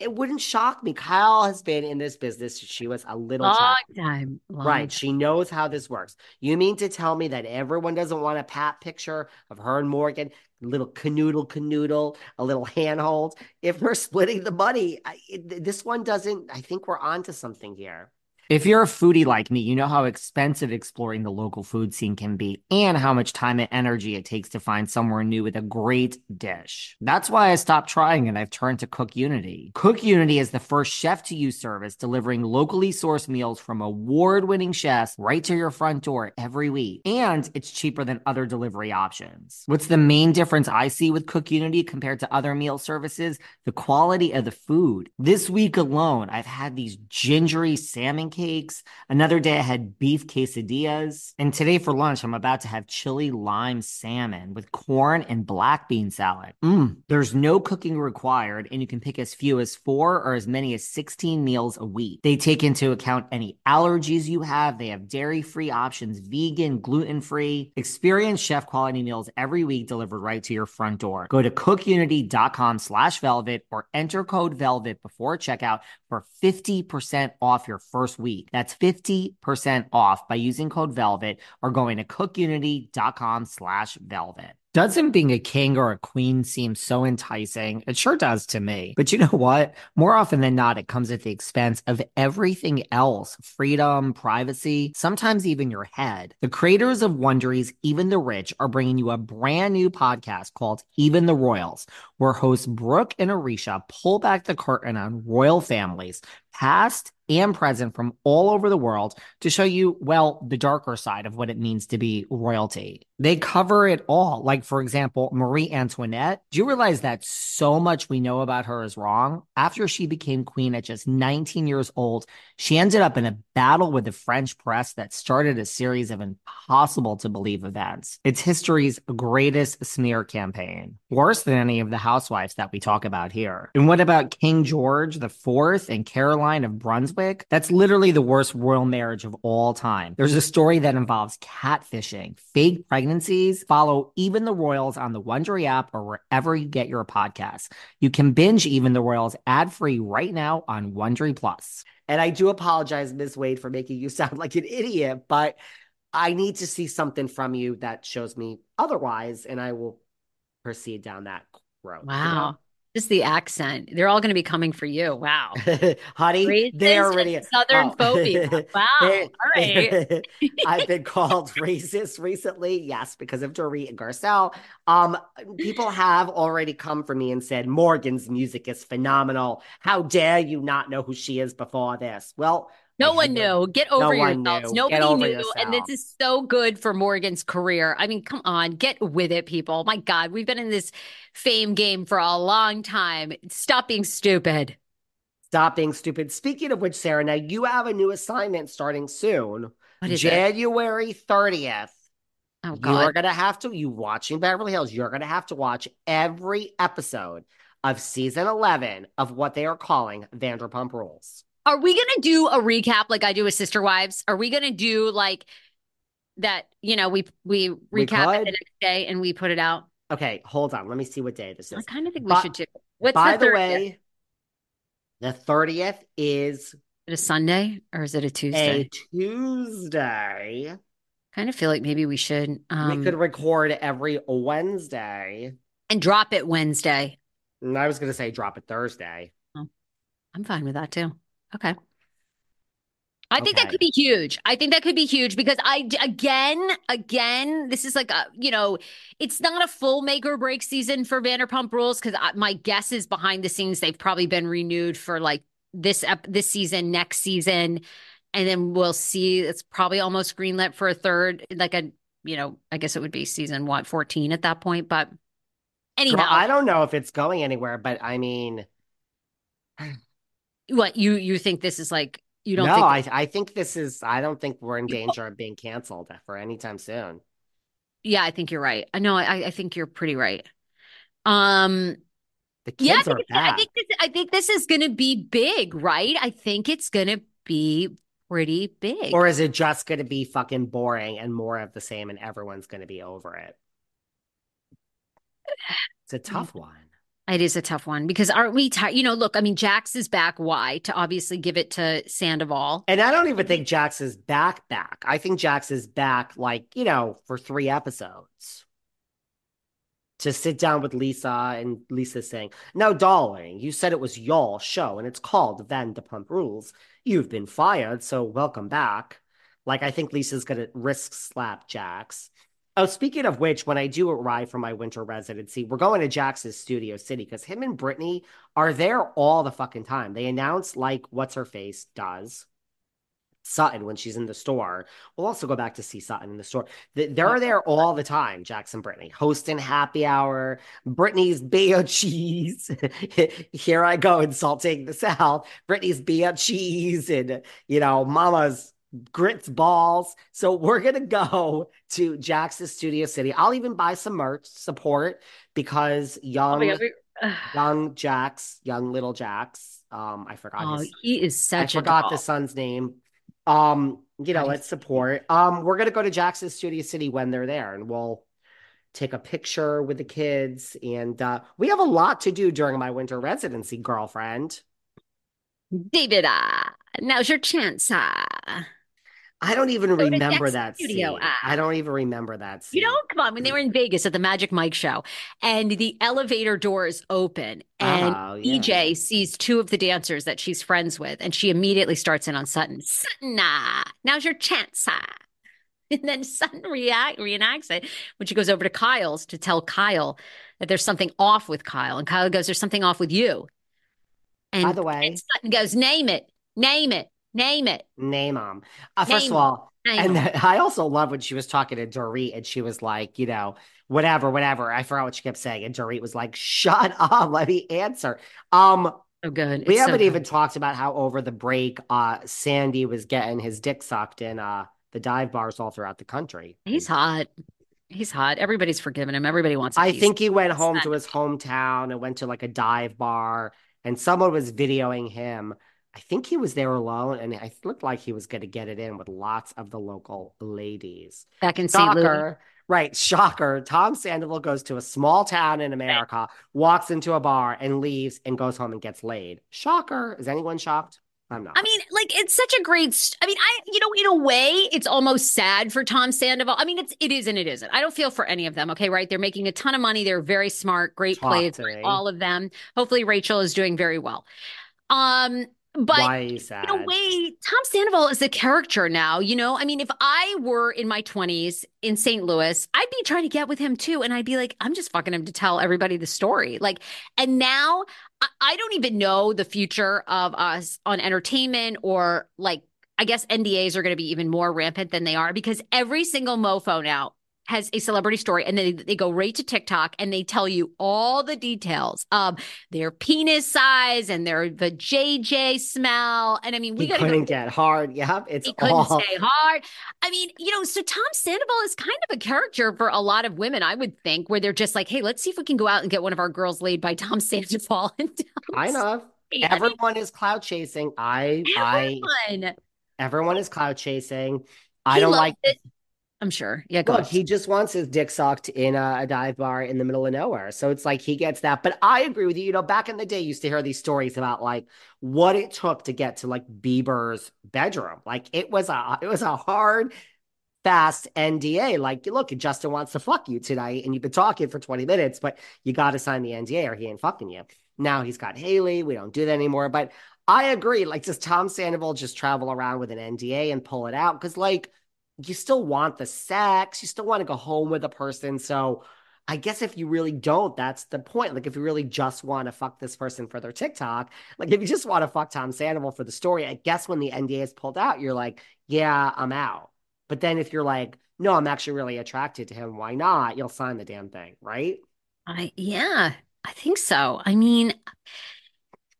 It wouldn't shock me. Kyle has been in this business. She was a little Long child. time. long Right. time. She knows how this works. You mean to tell me that everyone doesn't want a pap picture of her and Morgan, a little canoodle canoodle, a little handhold? If we're splitting the money, I, it- this one doesn't. I think we're onto something here. If you're a foodie like me, you know how expensive exploring the local food scene can be and how much time and energy it takes to find somewhere new with a great dish. That's why I stopped trying and I've turned to Cook Unity. Cook Unity is the first chef to you service delivering locally sourced meals from award winning chefs right to your front door every week. And it's cheaper than other delivery options. What's the main difference I see with Cook Unity compared to other meal services? The quality of the food. This week alone, I've had these gingery salmon cakes. Another day I had beef quesadillas. And today for lunch, I'm about to have chili lime salmon with corn and black bean salad. Mmm. There's no cooking required, and you can pick as few as four or as many as 16 meals a week. They take into account any allergies you have. They have dairy free options, vegan, gluten free. Experience chef quality meals every week delivered right to your front door. Go to cookunity.com slash velvet or enter code velvet before checkout for 50% off your first week. That's 50% off by using code velvet or going to cookunity.com slash velvet. Doesn't being a king or a queen seem so enticing? It sure does to me. But you know what? More often than not, it comes at the expense of everything else freedom, privacy, sometimes even your head. The creators of Wondery's Even the Rich are bringing you a brand new podcast called Even the Royals, where hosts Brooke and Aricia pull back the curtain on royal families, past and present from all over the world to show you, well, the darker side of what it means to be royalty. They cover it all. Like, for example, Marie Antoinette. Do you realize that so much we know about her is wrong? After she became queen at just 19 years old, she ended up in a battle with the French press that started a series of impossible to believe events. It's history's greatest smear campaign, worse than any of the housewives that we talk about here. And what about King George IV and Caroline of Brunswick? That's literally the worst royal marriage of all time. There's a story that involves catfishing, fake pregnancies. Follow Even the Royals on the Wondery app or wherever you get your podcasts. You can binge Even the Royals ad free right now on Wondery Plus. And I do apologize, Ms. Wade, for making you sound like an idiot, but I need to see something from you that shows me otherwise, and I will proceed down that road. Wow. Just the accent. They're all going to be coming for you. Wow. Honey, they're already Southern oh. phobia. Wow. All right. I've been called racist recently, yes, because of Dorit and Garcelle. Um, people have already come for me and said Morgan's music is phenomenal. How dare you not know who she is before this? Well, No one knew. Get over one yourselves. knew. Nobody over knew. And this is so good for Morgan's career. I mean, come on, get with it, people. My God, we've been in this fame game for a long time. Stop being stupid. Stop being stupid. Speaking of which, Sarah, now you have a new assignment starting soon, What is it? January 30th. Oh, God. You are going to have to, you watching Beverly Hills, you're going to have to watch every episode of season 11 of what they are calling Vanderpump Rules. Are we going to do a recap like I do with Sister Wives? Are we going to do like that? You know, we we We recap it the next day and we put it out. Okay, hold on. Let me see what day this is. I kind of think we By- should do. What's By the, the 30th? way, the 30th is Is it a Sunday or is it a Tuesday? a Tuesday? Tuesday. kind of feel like maybe we should um, we could record every Wednesday. and drop it Wednesday. And I was going to say drop it Thursday. I'm fine with that too. Okay. I think that could be huge. I think that could be huge because I again, again, this is like a you know, it's not a full make or break season for Vanderpump Rules because my guess is behind the scenes they've probably been renewed for like this ep- this season, next season, and then we'll see. It's probably almost greenlit for a third, like a you know, I guess it would be season what fourteen at that point. But anyhow, Girl, I don't know if it's going anywhere, but I mean, what you you think this is like? You don't no, think? I I think this is. I don't think we're in danger of being canceled for any time soon. yeah, I think you're right. I know. I I think you're pretty right. Um. The Yeah, I kids think, are it's, I think this, I think this is going to be big, right? I think it's going to be pretty big. Or is it just going to be fucking boring and more of the same, and everyone's going to be over it? It's a tough one. It is a tough one because aren't we tired? You know, look, I mean, Jax is back. Why? To obviously give it to Sandoval. And I don't even think Jax is back back. I think Jax is back like, you know, for three episodes. To sit down with Lisa and Lisa saying, Now, darling, you said it was your show and it's called Vanderpump Rules. You've been fired, so welcome back. Like, I think Lisa's gonna risk slap Jax. Oh, speaking of which, when I do arrive for my winter residency, we're going to Jax's Studio City because him and Brittany are there all the fucking time. They announce like what's her face does. Sutton when she's in the store. We'll also go back to see Sutton in the store. They're there all the time, Jackson Brittany, hosting happy hour. Brittany's beer cheese. Here I go insulting the South. Brittany's beer cheese and, you know, Mama's grits balls. So we're going to go to Jackson's Studio City. I'll even buy some merch support because Oh young, my God, we- young Jax, young little Jax, um, I forgot Oh, his he is such I a forgot doll. the son's name. Um, you know, God, let's support. Um, we're gonna go to Jackson's Studio City when they're there, and we'll take a picture with the kids. And uh, we have a lot to do during my winter residency, girlfriend. David, uh, now's your chance. Uh. I don't even remember that Studio, scene. I don't even remember that scene. You know, come on, when they were in Vegas at the Magic Mike show and the elevator doors open and Oh, yeah. EJ sees two of the dancers that she's friends with and she immediately starts in on Sutton. Sutton, ah, now's your chance. Ah. And then Sutton react, reenacts it when she goes over to Kyle's to tell Kyle that there's something off with Kyle. And Kyle goes, There's something off with you. And, By the way- and Sutton goes, Name it, name it, name it, Name them. Uh, first Name of all, and. I also love when she was talking to Dorit and she was like, you know, whatever, whatever. I forgot what she kept saying. And Dorit was like, shut up, let me answer. Um, So good. We It's so haven't good. even talked about how over the break, uh, Sandy was getting his dick sucked in uh the dive bars all throughout the country. He's hot. He's hot. Everybody's forgiven him. Everybody wants I think he went home to his hometown and went to like a dive bar, and someone was videoing him. I think he was there alone, and it looked like he was going to get it in with lots of the local ladies. back in St. Louis. Shocker. Right, shocker. Tom Sandoval goes to a small town in America, walks into a bar and leaves and goes home and gets laid. Shocker. Is anyone shocked? I'm not. I mean, like it's such a great. St- I mean, I you know, in a way, it's almost sad for Tom Sandoval. I mean, it's it is and it isn't. I don't feel for any of them. Okay, right? They're making a ton of money. They're very smart, great Talk plays, all of them. Hopefully, Rachel is doing very well. Um, but Why are you in a way, Tom Sandoval is a character now. You know, I mean, if I were in my 20s in St. Louis, I'd be trying to get with him too. And I'd be like, I'm just fucking him to tell everybody the story. Like, and now I, I don't even know the future of us on entertainment or like, I guess NDAs are going to be even more rampant than they are because every single mofo now has a celebrity story and then they go right to TikTok and they tell you all the details of their penis size and their the JJ smell. And I mean, we he got to couldn't go. get hard. Yep, it's He couldn't all. stay hard. I mean, you know, so Tom Sandoval is kind of a character for a lot of women, I would think, where they're just like, hey, let's see if we can go out and get one of our girls laid by Tom Sandoval. And Kind of. I mean, Everyone is clout chasing. I, I, everyone. everyone is clout chasing. I He don't like. it. I'm sure. Yeah, go Look, ahead. he just wants his dick sucked in a, a dive bar in the middle of nowhere. So it's like he gets that. But I agree with you. You know, back in the day, you used to hear these stories about like what it took to get to like Bieber's bedroom. Like it was a it was a hard, fast NDA. Like, look, Justin wants to fuck you tonight, and you've been talking for 20 minutes, but you got to sign the NDA or he ain't fucking you. Now he's got Hailey. We don't do that anymore. But I agree. Like, does Tom Sandoval just travel around with an NDA and pull it out? Because, like, you still want the sex, you still want to go home with a person. So, I guess if you really don't, that's the point. Like, if you really just want to fuck this person for their TikTok, like, if you just want to fuck Tom Sandoval for the story, I guess when the NDA is pulled out, you're like, yeah, I'm out. But then if you're like, no, I'm actually really attracted to him, why not? You'll sign the damn thing, right? I, yeah, I think so. I mean,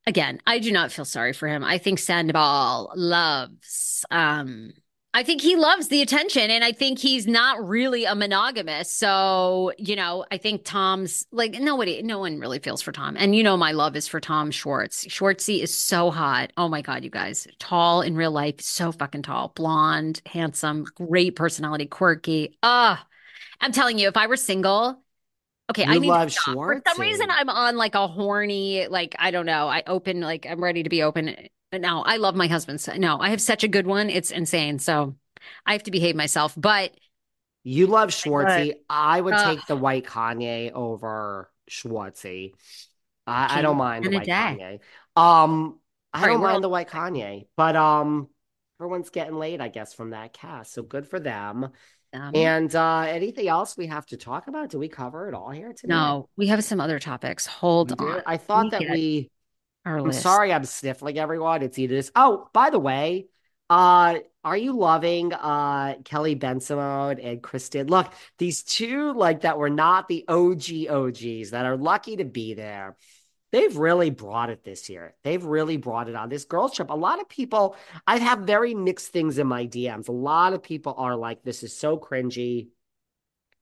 again, I do not feel sorry for him. I think Sandoval loves um I think he loves the attention and I think he's not really a monogamous. So, you know, I think Tom's like nobody, no one really feels for Tom. And you know, my love is for Tom Schwartz. Schwartzy is so hot. Oh my God, you guys. Tall in real life, so fucking tall, blonde, handsome, great personality, quirky. Ah, I'm telling you, if I were single, Okay, you I need love to For some reason, I'm on like a horny, like I don't know. I open like I'm ready to be open. No, I love my husband. No, I have such a good one. It's insane. So I have to behave myself. But you love Schwartzy. I would uh, take the white Kanye over Schwartzy. I, I don't mind the white Kanye. Um, I don't mind the white Kanye, but um, everyone's getting laid, I guess, from that cast. So good for them. Um, and uh, anything else we have to talk about? Do we cover it all here today? No, we have some other topics. Hold on. I thought we that we. I'm list. sorry, I'm sniffling everyone. It's either this. Oh, by the way, uh, are you loving uh Kelly Bensimon and Kristen? Look, these two like that were not the OG OGs that are lucky to be there they've really brought it this year. They've really brought it on this girls trip. A lot of people, I have very mixed things in my DMs. A lot of people are like, this is so cringy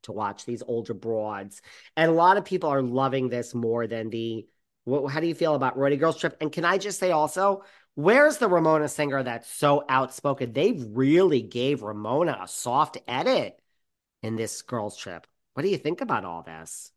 to watch these older broads. And a lot of people are loving this more than the, what, how do you feel about Roadie Girls Trip? And can I just say also, where's the Ramona singer that's so outspoken? They really gave Ramona a soft edit in this girls trip. What do you think about all this?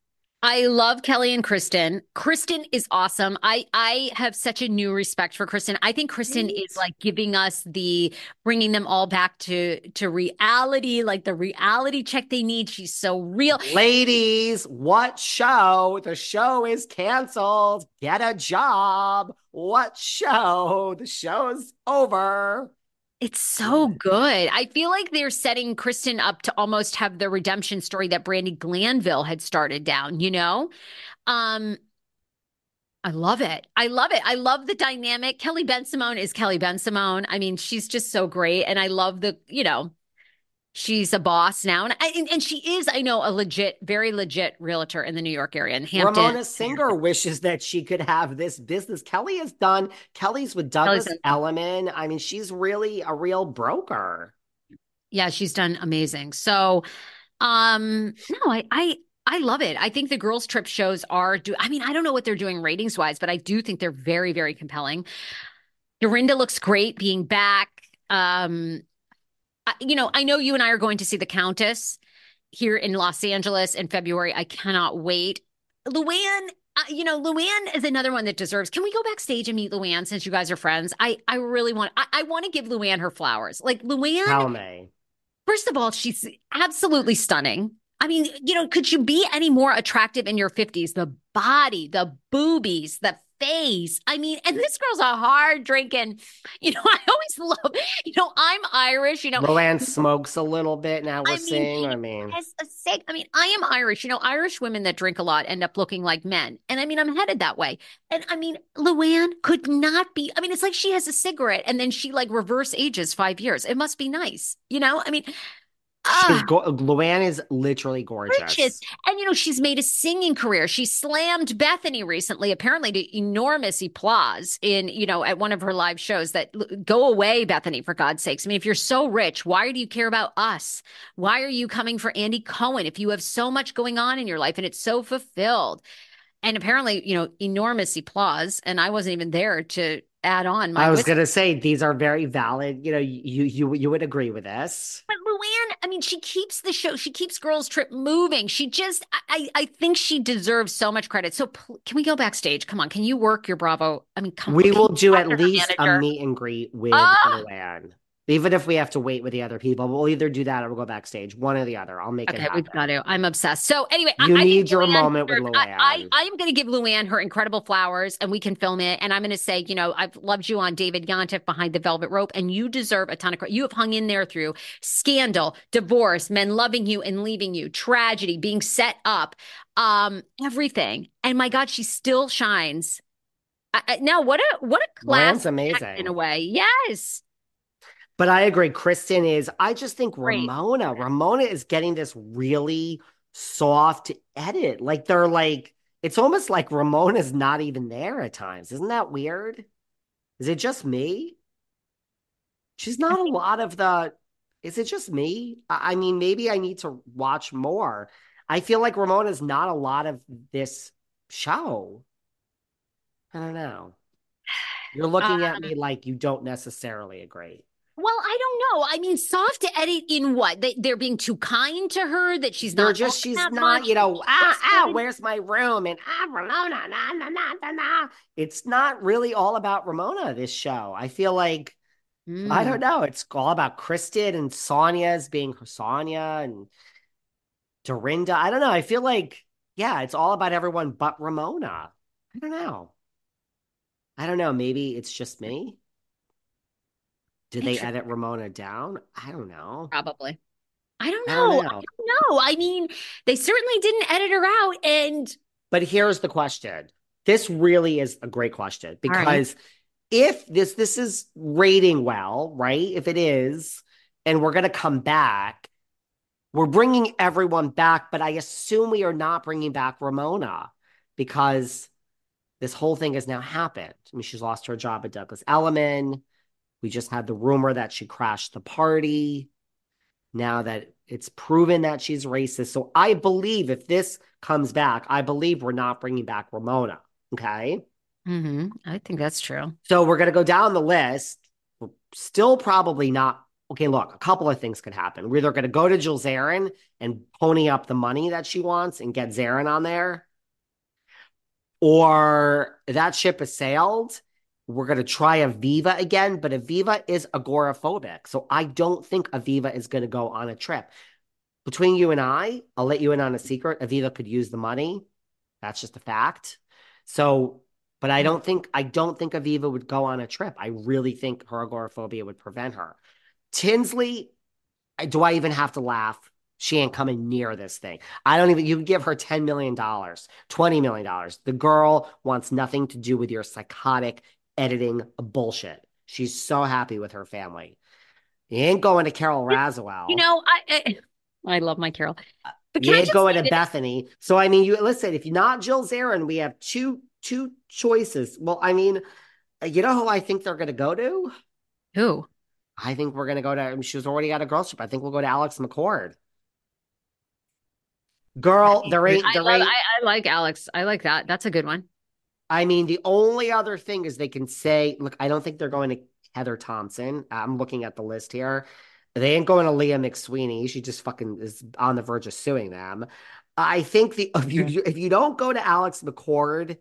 I love Kelly and Kristen. Kristen is awesome. I I have such a new respect for Kristen. I think Kristen is like giving us the bringing them all back to to reality, like the reality check they need. She's so real. Ladies, what show? The show is canceled. Get a job. What show? The show's over. It's so good. I feel like they're setting Kristen up to almost have the redemption story that Brandi Glanville had started down, you know? Um I love it. I love it. I love the dynamic. Kelly Bensimon is Kelly Bensimon. I mean, she's just so great and I love the, you know, she's a boss now and, and, and she is i know a legit very legit realtor in the new york area And hampton ramona singer wishes that she could have this business kelly has done kelly's with douglas kelly's elliman i mean she's really a real broker yeah she's done amazing so um no i i I love it. I think the girls' trip shows are do. I mean, I don't know what they're doing ratings wise, but I do think they're very, very compelling. Dorinda looks great being back. Um, you know, I know you and I are going to see the Countess here in Los Angeles in February. I cannot wait. Luann, uh, you know, Luann is another one that deserves. Can we go backstage and meet Luann since you guys are friends? I I really want. I, I want to give Luann her flowers. Like Luann. May? First of all, she's absolutely stunning. I mean, you know, could you be any more attractive in your 50s? The body, the boobies, the face. I mean, and this girl's a hard drinking. You know, I always love. You know, I'm Irish. You know, Luann smokes a little bit now. We're I mean, seeing. I mean, as a sake. I mean, I am Irish. You know, Irish women that drink a lot end up looking like men, and I mean, I'm headed that way. And I mean, Luann could not be. I mean, it's like she has a cigarette and then she like reverse ages five years. It must be nice. You know, I mean, Ah, go- Luann is literally gorgeous. gorgeous. And, you know, she's made a singing career. She slammed Bethany recently, apparently to enormous applause in, you know, at one of her live shows that go away, Bethany, for God's sakes. I mean, if you're so rich, why do you care about us? Why are you coming for Andy Cohen if you have so much going on in your life and it's so fulfilled? And apparently, you know, enormous applause. And I wasn't even there to add on. I was going to say these are very valid. You know, you you you would agree with this. But Luann, I mean, she keeps the show. She keeps Girls Trip moving. She just, I I think she deserves so much credit. So pl- can we go backstage? Come on, can you work your Bravo? I mean, come. We will do at least manager? a meet and greet with ah! Luann. Even if we have to wait with the other people, we'll either do that or we'll go backstage. One or the other. I'll make okay, it happen. we've got to. I'm obsessed. So anyway, You I, need I your Luann moment with deserves- I, I, I am going to give Luann her incredible flowers, and we can film it. And I'm going to say, you know, I've loved you on David Yontef behind the velvet rope, and you deserve a ton of credit. You have hung in there through scandal, divorce, men loving you and leaving you, tragedy, being set up, um, everything. And my God, she still shines. I, I, now, what a what a class Luann's amazing. in a way. Yes. But I agree. Kristen is, I just think Great. Ramona, Ramona is getting this really soft edit. Like they're like, it's almost like Ramona's not even there at times. Isn't that weird? Is it just me? She's not a lot of the, is it just me? I mean, maybe I need to watch more. I feel like Ramona's not a lot of this show. I don't know. You're looking at Um, me like you don't necessarily agree. Well, I don't know. I mean, soft to edit in what? They, they're being too kind to her that she's They're not. just she's not, much. you know, ah ah, where's my room? And ah Ramona, na na na na na. It's not really all about Ramona, this show. I feel like I Mm. don't know. It's all about Kristen and Sonja's being Sonja and Dorinda. I don't know. I feel like, yeah, it's all about everyone but Ramona. I don't know. I don't know. Maybe it's just me. Did they edit Ramona down? I don't know. Probably. I don't I don't know. I don't know. I mean, they certainly didn't edit her out. And But here's the question. This really is a great question right. because if this this is rating well, right? If it is, and we're going to come back, we're bringing everyone back, but I assume we are not bringing back Ramona because this whole thing has now happened. I mean, she's lost her job at Douglas Elliman. We just had the rumor that she crashed the party. Now that it's proven that she's racist. So I believe if this comes back, I believe we're not bringing back Ramona. Okay. Mhm, I think that's true. So we're going to go down the list. We're still probably not. Okay, look, a couple of things could happen. We're either going to go to Jill Zarin and pony up the money that she wants and get Zarin on there, or that ship has sailed. We're going to try Aviva again, but Aviva is agoraphobic. So I don't think Aviva is going to go on a trip. Between you and I, I'll let you in on a secret. Aviva could use the money. That's just a fact. So, but I don't think I don't think Aviva would go on a trip. I really think her agoraphobia would prevent her. Tinsley, do I even have to laugh? She ain't coming near this thing. I don't even, you give her $10 million, $20 million. The girl wants nothing to do with your psychotic editing bullshit. She's so happy with her family. You ain't going to Carole Radziwill. You know, I I, I love my Carol. But You I ain't going to Bethany. So I mean, you listen. If you're not Jill Zarin, we have two two choices. Well, I mean, uh, you know who I think they're going to go to? Who? I think we're going to go to. I mean, she's already got a girl trip. I think we'll go to Alex McCord. Girl, there ain't. I, There love, ain't. I, I like Alex. I like that. That's a good one. I mean, the only other thing is they can say, look, I don't think they're going to Heather Thompson. I'm looking at the list here. They ain't going to Leah McSweeney. She just fucking is on the verge of suing them. I think the if you if you don't go to Alex McCord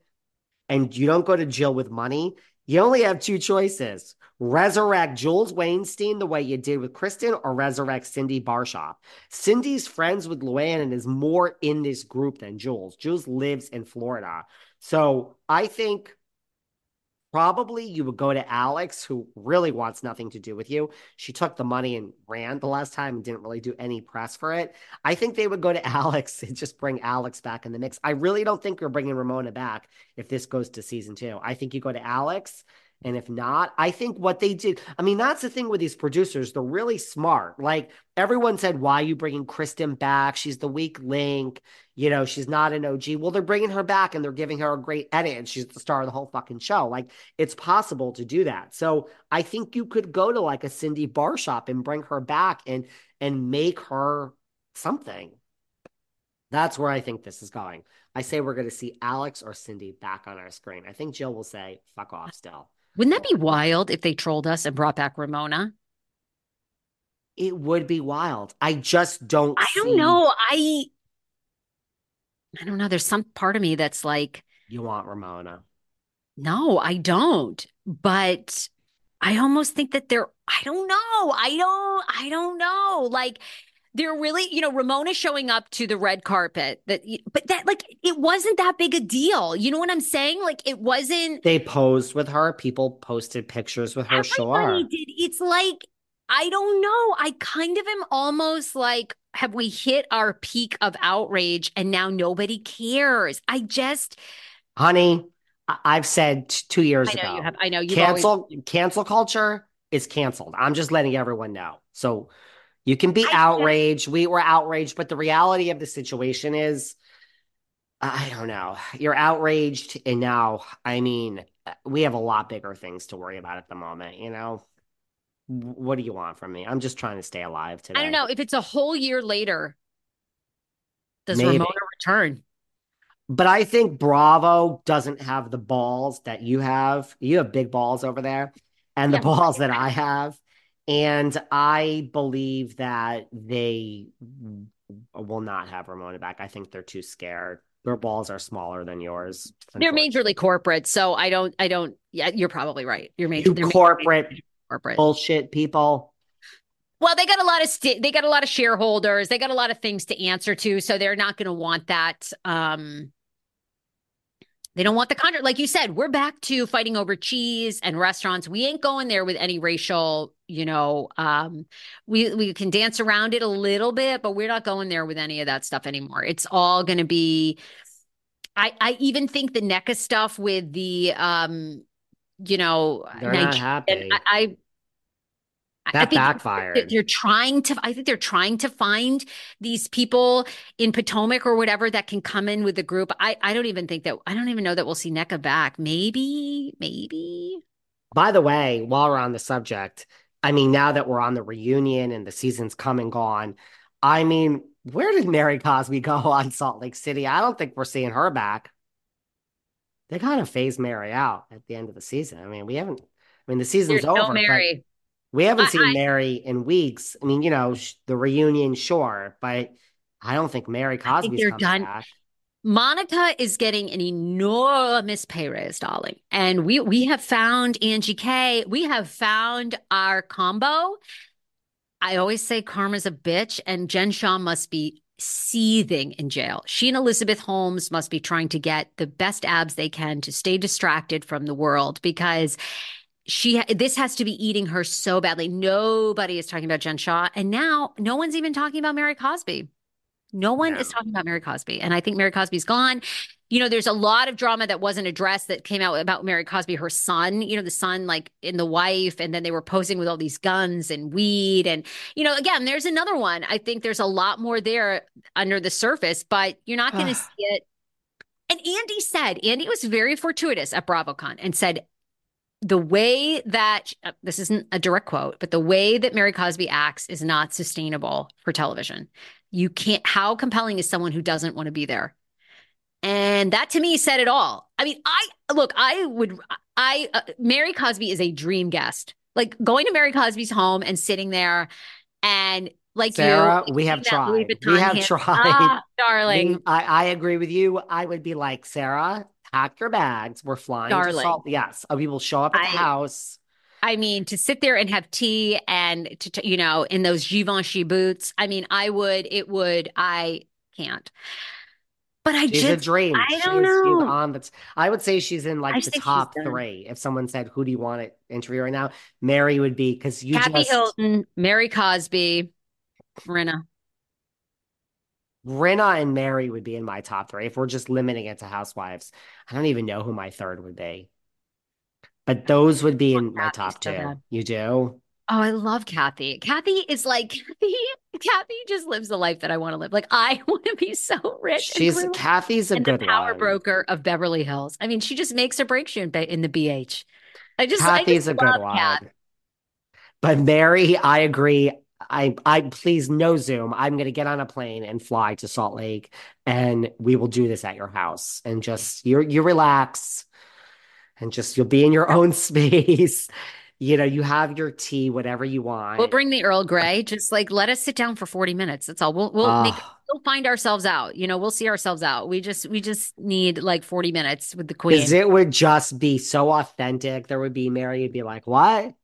and you don't go to Jill with money, you only have two choices. Resurrect Jules Wainstein the way you did with Kristen, or resurrect Cindy Barshop. Cindy's friends with Luann and is more in this group than Jules. Jules lives in Florida. So I think probably you would go to Alex, who really wants nothing to do with you. She took the money and ran the last time and didn't really do any press for it. I think they would go to Alex and just bring Alex back in the mix. I really don't think you're bringing Ramona back if this goes to season two. I think you go to Alex. And if not, I think what they did, I mean, that's the thing with these producers. They're really smart. Like everyone said, why are you bringing Kristen back? She's the weak link. You know, she's not an OG. Well, they're bringing her back and they're giving her a great edit and she's the star of the whole fucking show. Like it's possible to do that. So I think you could go to like a Cindy Barshop and bring her back and and make her something. That's where I think this is going. I say we're going to see Alex or Cindy back on our screen. I think Jill will say, fuck off still. Wouldn't that be wild if they trolled us and brought back Ramona? It would be wild. I just don't I don't know. I I don't know. There's some part of me that's like, You want Ramona. no, I don't. But I almost think that they're, I don't know. I don't, I don't know. Like, they're really, you know, Ramona showing up to the red carpet that, but that, like, it wasn't that big a deal. You know what I'm saying? Like, it wasn't. They posed with her. People posted pictures with her. Sure. Did. It's like, I don't know. I kind of am almost like, have we hit our peak of outrage and now nobody cares? I just, honey, I've said t- two years I know ago. You have, I know you cancel always... cancel culture is canceled. I'm just letting everyone know. So you can be I outraged. We were outraged, but the reality of the situation is, I don't know. You're outraged, and now, I mean, we have a lot bigger things to worry about at the moment. You know, what do you want from me? I'm just trying to stay alive today. I don't know if it's a whole year later. Does Maybe. Ramona return? But I think Bravo doesn't have the balls that you have. You have big balls over there, and the balls that I have. And I believe that they will not have Ramona back. I think they're too scared. Their balls are smaller than yours. They're majorly corporate, so I don't. I don't. Yeah, you're probably right. You're major. You corporate, corporate bullshit people. Well, they got a lot of st- they got a lot of shareholders. They got a lot of things to answer to, so they're not going to want that. Um, they don't want the contract. Like you said, we're back to fighting over cheese and restaurants. We ain't going there with any racial, you know, um, we we can dance around it a little bit, but we're not going there with any of that stuff anymore. It's all gonna be I I even think the Nneka stuff with the um, you know, They're not happy. I, I that backfired. They're trying to. I think they're trying to find these people in Potomac or whatever that can come in with the group. I I don't even think that. I don't even know that we'll see Nneka back. Maybe, maybe. By the way, while we're on the subject, I mean, now that we're on the reunion and the season's come and gone, I mean, where did Mary Cosby go on Salt Lake City? I don't think we're seeing her back. They kind of phased Mary out at the end of the season. I mean, we haven't. I mean, the season's There's over. No Mary. We haven't seen I, Mary in weeks. I mean, you know, the reunion, sure, but I don't think Mary Cosby's think they're done. Back. Monica is getting an enormous pay raise, darling. And we we have found Angie K. We have found our combo. I always say karma's a bitch, and Jen Shah must be seething in jail. She and Elizabeth Holmes must be trying to get the best abs they can to stay distracted from the world because she this has to be eating her so badly. Nobody is talking about Jen Shah, and now no one's even talking about Mary Cosby. No one no. is talking about Mary Cosby, and I think Mary Cosby's gone. You know, there's a lot of drama that wasn't addressed that came out about Mary Cosby, her son. You know, the son, like in the wife, and then they were posing with all these guns and weed, and you know, again, there's another one. I think there's a lot more there under the surface, but you're not going to see it. And Andy said, Andy was very fortuitous at BravoCon and said, the way that uh, this isn't a direct quote, but the way that Mary Cosby acts is not sustainable for television. You can't, how compelling is someone who doesn't want to be there? And that to me said it all. I mean, I look, I would, I, uh, Mary Cosby is a dream guest. Like going to Mary Cosby's home and sitting there and like Sarah, you, we have tried. We have hand. tried, ah, darling. I, I agree with you. I would be like Sarah pack your bags. We're flying Darling. to Salt. Yes, uh, we will show up at I, the house. I mean, to sit there and have tea and to, to, you know, in those Givenchy boots. I mean, I would, it would, I can't. But I she's just, a dream. I she's, don't know. On the, I would say she's in like I the top three. If someone said, "Who do you want to interview right now?" Mary would be because you Kathy just... Hilton, Mary Cosby, Rinna. Rinna and Mary would be in my top three if we're just limiting it to housewives. I don't even know who my third would be. But those would be in my top two. You do? Oh, I love Kathy. Kathy is like Kathy. Kathy just lives the life that I want to live. Like I want to be so rich. She's Kathy's a and good the power one. broker of Beverly Hills. I mean, she just makes a break in the BH. I just Kathy's I just a good one. But Mary, I agree. I I please no Zoom. I'm going to get on a plane and fly to Salt Lake, and we will do this at your house. And just you you relax, and just you'll be in your own space. you know, you have your tea, whatever you want. We'll bring the Earl Grey. Just like let us sit down for 40 minutes. That's all. We'll we'll uh, make, we'll find ourselves out. You know, we'll see ourselves out. We just we just need like 40 minutes with the queen. Because it would just be so authentic. There would be Mary would be like, What?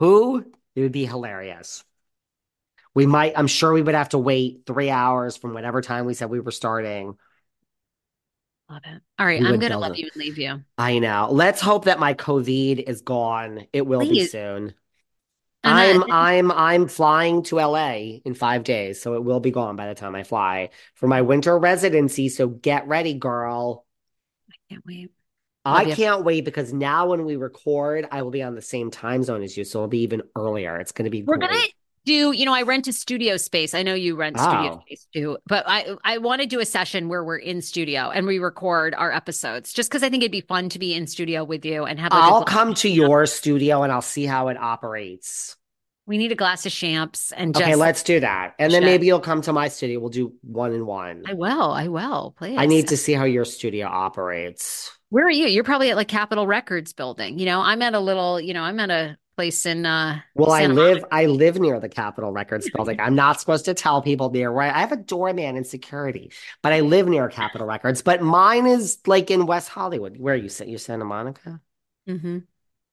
Who? It would be hilarious. We might, I'm sure we would have to wait three hours from whatever time we said we were starting. Love it. All right. We I'm going to build love it. you and leave you. I know. Let's hope that my COVID is gone. It will be soon. I'm I'm I'm flying to LA in five days, so it will be gone by the time I fly for my winter residency. So get ready, girl. I can't wait. I you. can't wait because now when we record, I will be on the same time zone as you, so it'll be even earlier. It's gonna be We're great. gonna do, you know, I rent a studio space. I know you rent studio space too, but I I want to do a session where we're in studio and we record our episodes just because I think it'd be fun to be in studio with you and have like a I'll come to your studio and I'll see how it operates. We need a glass of champs and just Okay, let's do that. And then maybe you'll come to my studio. We'll do one and one. I will. I will. Please. I need to see how your studio operates. Where are you? You're probably at like Capitol Records building. You know, I'm at a little, you know, I'm at a place in uh Well, I Santa live I live near the Capitol Records building. I'm not supposed to tell people near where I have a doorman in security, but I live near Capitol Records. But mine is like in West Hollywood. Where are you? You Santa Monica? hmm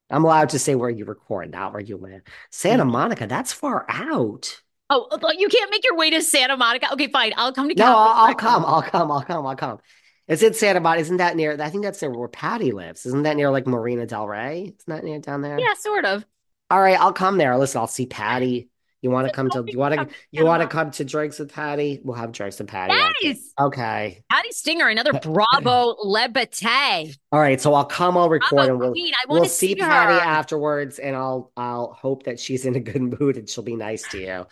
I'm allowed to say where you record, not where you live. Santa Mhm. Monica, that's far out. Oh, you can't make your way to Santa Monica. Okay, fine. I'll come to No, Capitol I'll, I'll come. I'll come. I'll come. I'll come. It's in Santa Monica. Isn't that near? I think that's where Patty lives. Isn't that near like Marina Del Rey? Isn't that near down there? Yeah, sort of. All right, I'll come there. Listen, I'll see Patty. You want to come to? You want to? You want to come to drinks with Patty? We'll have drinks with Patty. Yes. Okay. Patti Stanger, another Bravo Lebete. All right. So I'll come. I'll record, and we'll we'll see see Patty afterwards, and I'll I'll hope that she's in a good mood and she'll be nice to you.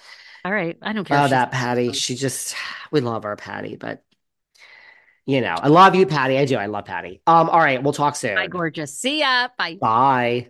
All right. I don't care. Oh, that Patty. She just we love our Patty, but you know, I love you, Patty. I do. I love Patty. Um. All right. We'll talk soon. Bye, gorgeous. See ya. Bye. Bye.